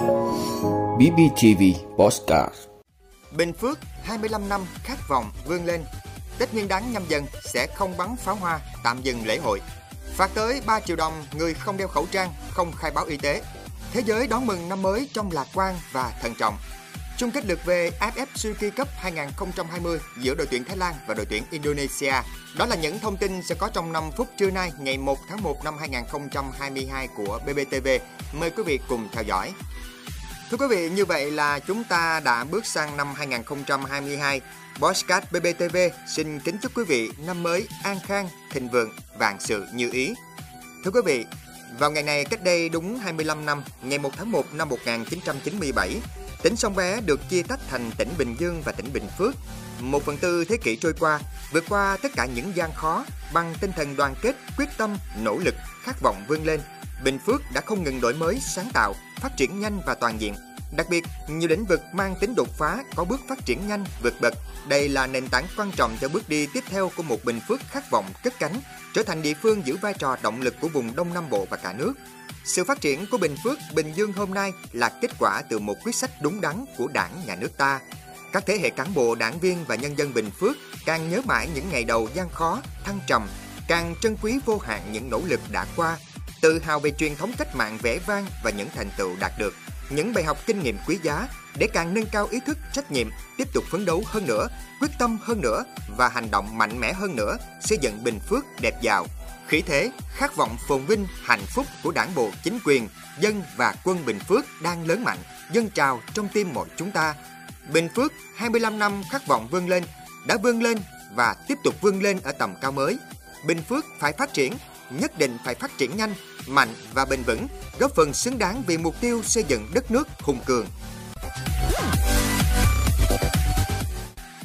BBTV Postcard Bình Phước 25 năm khát vọng vươn lên. Tết Nguyên đán nhâm dần sẽ không bắn pháo hoa, tạm dừng lễ hội. Phạt tới 3 triệu đồng người không đeo khẩu trang, không khai báo y tế. Thế giới đón mừng năm mới trong lạc quan và thận trọng. Chung kết lượt về AFF Suzuki Cup 2020 giữa đội tuyển Thái Lan và đội tuyển Indonesia. Đó là những thông tin sẽ có trong 5 phút trưa nay ngày 1 tháng 1 năm 2022 của BBTV. Mời quý vị cùng theo dõi. Thưa quý vị, như vậy là chúng ta đã bước sang năm 2022. Bosscat BBTV xin kính chúc quý vị năm mới an khang, thịnh vượng, vạn sự như ý. Thưa quý vị, vào ngày này cách đây đúng 25 năm, ngày 1 tháng 1 năm 1997, tỉnh Sông Bé được chia tách thành tỉnh Bình Dương và tỉnh Bình Phước. Một phần tư thế kỷ trôi qua, vượt qua tất cả những gian khó bằng tinh thần đoàn kết, quyết tâm, nỗ lực, khát vọng vươn lên. Bình Phước đã không ngừng đổi mới, sáng tạo, phát triển nhanh và toàn diện. Đặc biệt, nhiều lĩnh vực mang tính đột phá có bước phát triển nhanh, vượt bậc. Đây là nền tảng quan trọng cho bước đi tiếp theo của một Bình Phước khát vọng cất cánh, trở thành địa phương giữ vai trò động lực của vùng Đông Nam Bộ và cả nước. Sự phát triển của Bình Phước, Bình Dương hôm nay là kết quả từ một quyết sách đúng đắn của Đảng, Nhà nước ta. Các thế hệ cán bộ, đảng viên và nhân dân Bình Phước càng nhớ mãi những ngày đầu gian khó, thăng trầm, càng trân quý vô hạn những nỗ lực đã qua, tự hào về truyền thống cách mạng vẻ vang và những thành tựu đạt được, những bài học kinh nghiệm quý giá để càng nâng cao ý thức trách nhiệm, tiếp tục phấn đấu hơn nữa, quyết tâm hơn nữa và hành động mạnh mẽ hơn nữa, xây dựng Bình Phước đẹp giàu, khí thế, khát vọng phồn vinh, hạnh phúc của đảng bộ, chính quyền, dân và quân Bình Phước đang lớn mạnh, dân trào trong tim mọi chúng ta. Bình Phước 25 năm khát vọng vươn lên, đã vươn lên và tiếp tục vươn lên ở tầm cao mới. Bình Phước phải phát triển, nhất định phải phát triển nhanh, mạnh và bền vững, góp phần xứng đáng vì mục tiêu xây dựng đất nước hùng cường.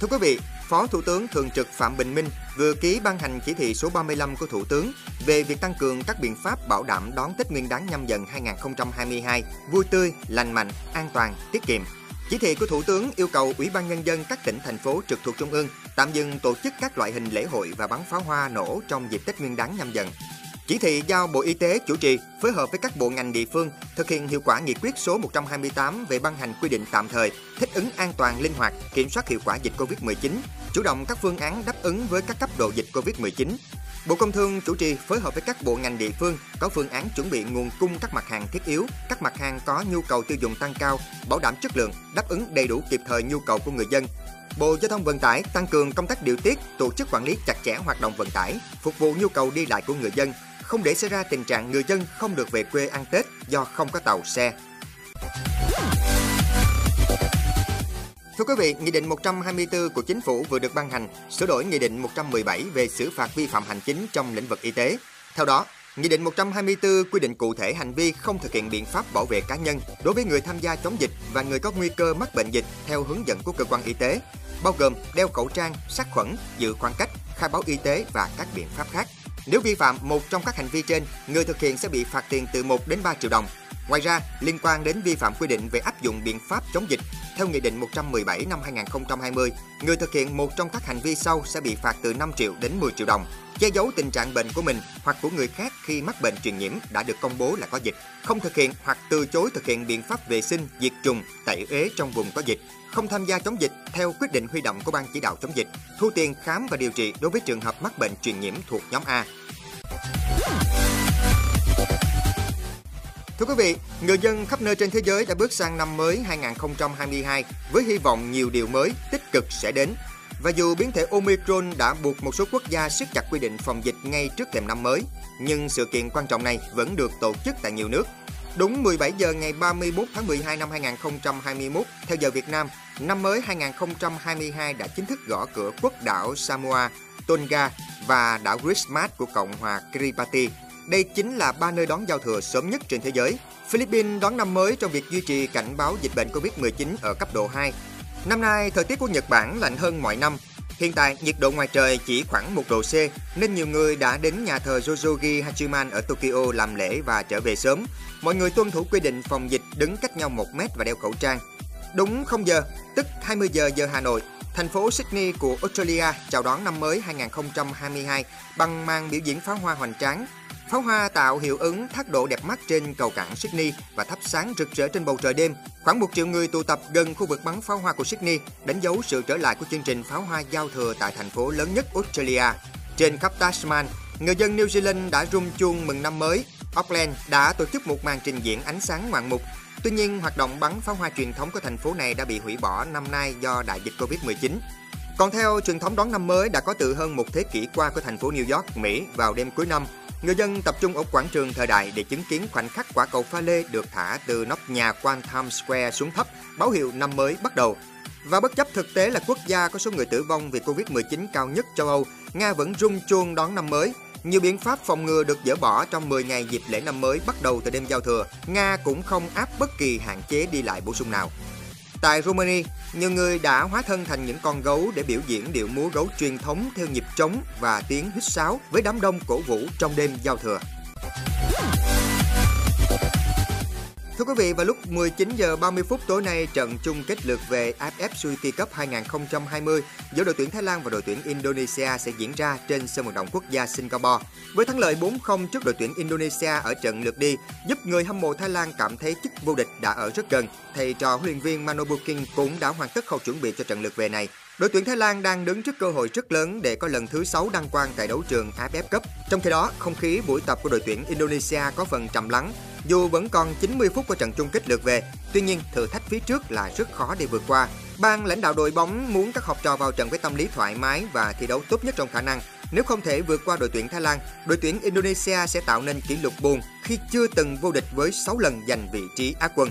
Thưa quý vị, Phó Thủ tướng Thường trực Phạm Bình Minh vừa ký ban hành chỉ thị số 35 của Thủ tướng về việc tăng cường các biện pháp bảo đảm đón Tết Nguyên đán nhâm dần 2022 vui tươi, lành mạnh, an toàn, tiết kiệm. Chỉ thị của Thủ tướng yêu cầu Ủy ban Nhân dân các tỉnh, thành phố trực thuộc Trung ương tạm dừng tổ chức các loại hình lễ hội và bắn pháo hoa nổ trong dịp Tết Nguyên đán nhâm dần. Chỉ thị giao Bộ Y tế chủ trì phối hợp với các bộ ngành địa phương thực hiện hiệu quả nghị quyết số 128 về ban hành quy định tạm thời thích ứng an toàn linh hoạt, kiểm soát hiệu quả dịch Covid-19, chủ động các phương án đáp ứng với các cấp độ dịch Covid-19. Bộ Công Thương chủ trì phối hợp với các bộ ngành địa phương có phương án chuẩn bị nguồn cung các mặt hàng thiết yếu, các mặt hàng có nhu cầu tiêu dùng tăng cao, bảo đảm chất lượng, đáp ứng đầy đủ kịp thời nhu cầu của người dân, Bộ Giao thông Vận tải tăng cường công tác điều tiết, tổ chức quản lý chặt chẽ hoạt động vận tải, phục vụ nhu cầu đi lại của người dân, không để xảy ra tình trạng người dân không được về quê ăn Tết do không có tàu xe. Thưa quý vị, Nghị định 124 của Chính phủ vừa được ban hành, sửa đổi Nghị định 117 về xử phạt vi phạm hành chính trong lĩnh vực y tế. Theo đó, Nghị định 124 quy định cụ thể hành vi không thực hiện biện pháp bảo vệ cá nhân đối với người tham gia chống dịch và người có nguy cơ mắc bệnh dịch theo hướng dẫn của cơ quan y tế, bao gồm đeo khẩu trang, sát khuẩn, giữ khoảng cách, khai báo y tế và các biện pháp khác. Nếu vi phạm một trong các hành vi trên, người thực hiện sẽ bị phạt tiền từ 1 đến 3 triệu đồng. Ngoài ra, liên quan đến vi phạm quy định về áp dụng biện pháp chống dịch, theo Nghị định 117 năm 2020, người thực hiện một trong các hành vi sau sẽ bị phạt từ 5 triệu đến 10 triệu đồng. Che giấu tình trạng bệnh của mình hoặc của người khác khi mắc bệnh truyền nhiễm đã được công bố là có dịch, không thực hiện hoặc từ chối thực hiện biện pháp vệ sinh, diệt trùng, tẩy uế trong vùng có dịch, không tham gia chống dịch theo quyết định huy động của ban chỉ đạo chống dịch, thu tiền khám và điều trị đối với trường hợp mắc bệnh truyền nhiễm thuộc nhóm A. Thưa quý vị, người dân khắp nơi trên thế giới đã bước sang năm mới 2022 với hy vọng nhiều điều mới tích cực sẽ đến. Và dù biến thể Omicron đã buộc một số quốc gia siết chặt quy định phòng dịch ngay trước thềm năm mới, nhưng sự kiện quan trọng này vẫn được tổ chức tại nhiều nước. Đúng 17 giờ ngày 31 tháng 12 năm 2021 theo giờ Việt Nam, năm mới 2022 đã chính thức gõ cửa quốc đảo Samoa, Tonga và đảo Christmas của Cộng hòa Kiribati đây chính là ba nơi đón giao thừa sớm nhất trên thế giới. Philippines đón năm mới trong việc duy trì cảnh báo dịch bệnh Covid-19 ở cấp độ 2. Năm nay, thời tiết của Nhật Bản lạnh hơn mọi năm. Hiện tại, nhiệt độ ngoài trời chỉ khoảng 1 độ C, nên nhiều người đã đến nhà thờ Jojogi Hachiman ở Tokyo làm lễ và trở về sớm. Mọi người tuân thủ quy định phòng dịch đứng cách nhau 1 mét và đeo khẩu trang. Đúng 0 giờ, tức 20 giờ giờ Hà Nội, thành phố Sydney của Australia chào đón năm mới 2022 bằng màn biểu diễn pháo hoa hoành tráng Pháo hoa tạo hiệu ứng thác độ đẹp mắt trên cầu cảng Sydney và thắp sáng rực rỡ trên bầu trời đêm. Khoảng một triệu người tụ tập gần khu vực bắn pháo hoa của Sydney, đánh dấu sự trở lại của chương trình pháo hoa giao thừa tại thành phố lớn nhất Australia. Trên khắp Tasman, người dân New Zealand đã rung chuông mừng năm mới. Auckland đã tổ chức một màn trình diễn ánh sáng ngoạn mục. Tuy nhiên, hoạt động bắn pháo hoa truyền thống của thành phố này đã bị hủy bỏ năm nay do đại dịch Covid-19. Còn theo truyền thống đón năm mới đã có từ hơn một thế kỷ qua của thành phố New York, Mỹ vào đêm cuối năm, người dân tập trung ở quảng trường thời đại để chứng kiến khoảnh khắc quả cầu pha lê được thả từ nóc nhà quan Times Square xuống thấp, báo hiệu năm mới bắt đầu. Và bất chấp thực tế là quốc gia có số người tử vong vì Covid-19 cao nhất châu Âu, Nga vẫn rung chuông đón năm mới. Nhiều biện pháp phòng ngừa được dỡ bỏ trong 10 ngày dịp lễ năm mới bắt đầu từ đêm giao thừa. Nga cũng không áp bất kỳ hạn chế đi lại bổ sung nào. Tại Romania, nhiều người đã hóa thân thành những con gấu để biểu diễn điệu múa gấu truyền thống theo nhịp trống và tiếng huýt sáo với đám đông cổ vũ trong đêm giao thừa. Thưa quý vị, vào lúc 19 giờ 30 phút tối nay, trận chung kết lượt về AFF Suzuki Cup 2020 giữa đội tuyển Thái Lan và đội tuyển Indonesia sẽ diễn ra trên sân vận động quốc gia Singapore. Với thắng lợi 4-0 trước đội tuyển Indonesia ở trận lượt đi, giúp người hâm mộ Thái Lan cảm thấy chức vô địch đã ở rất gần. Thầy trò huấn luyện viên Manobu King cũng đã hoàn tất khâu chuẩn bị cho trận lượt về này. Đội tuyển Thái Lan đang đứng trước cơ hội rất lớn để có lần thứ 6 đăng quang tại đấu trường AFF Cup. Trong khi đó, không khí buổi tập của đội tuyển Indonesia có phần trầm lắng. Dù vẫn còn 90 phút của trận chung kết lượt về, tuy nhiên thử thách phía trước là rất khó để vượt qua. Ban lãnh đạo đội bóng muốn các học trò vào trận với tâm lý thoải mái và thi đấu tốt nhất trong khả năng. Nếu không thể vượt qua đội tuyển Thái Lan, đội tuyển Indonesia sẽ tạo nên kỷ lục buồn khi chưa từng vô địch với 6 lần giành vị trí Á quân.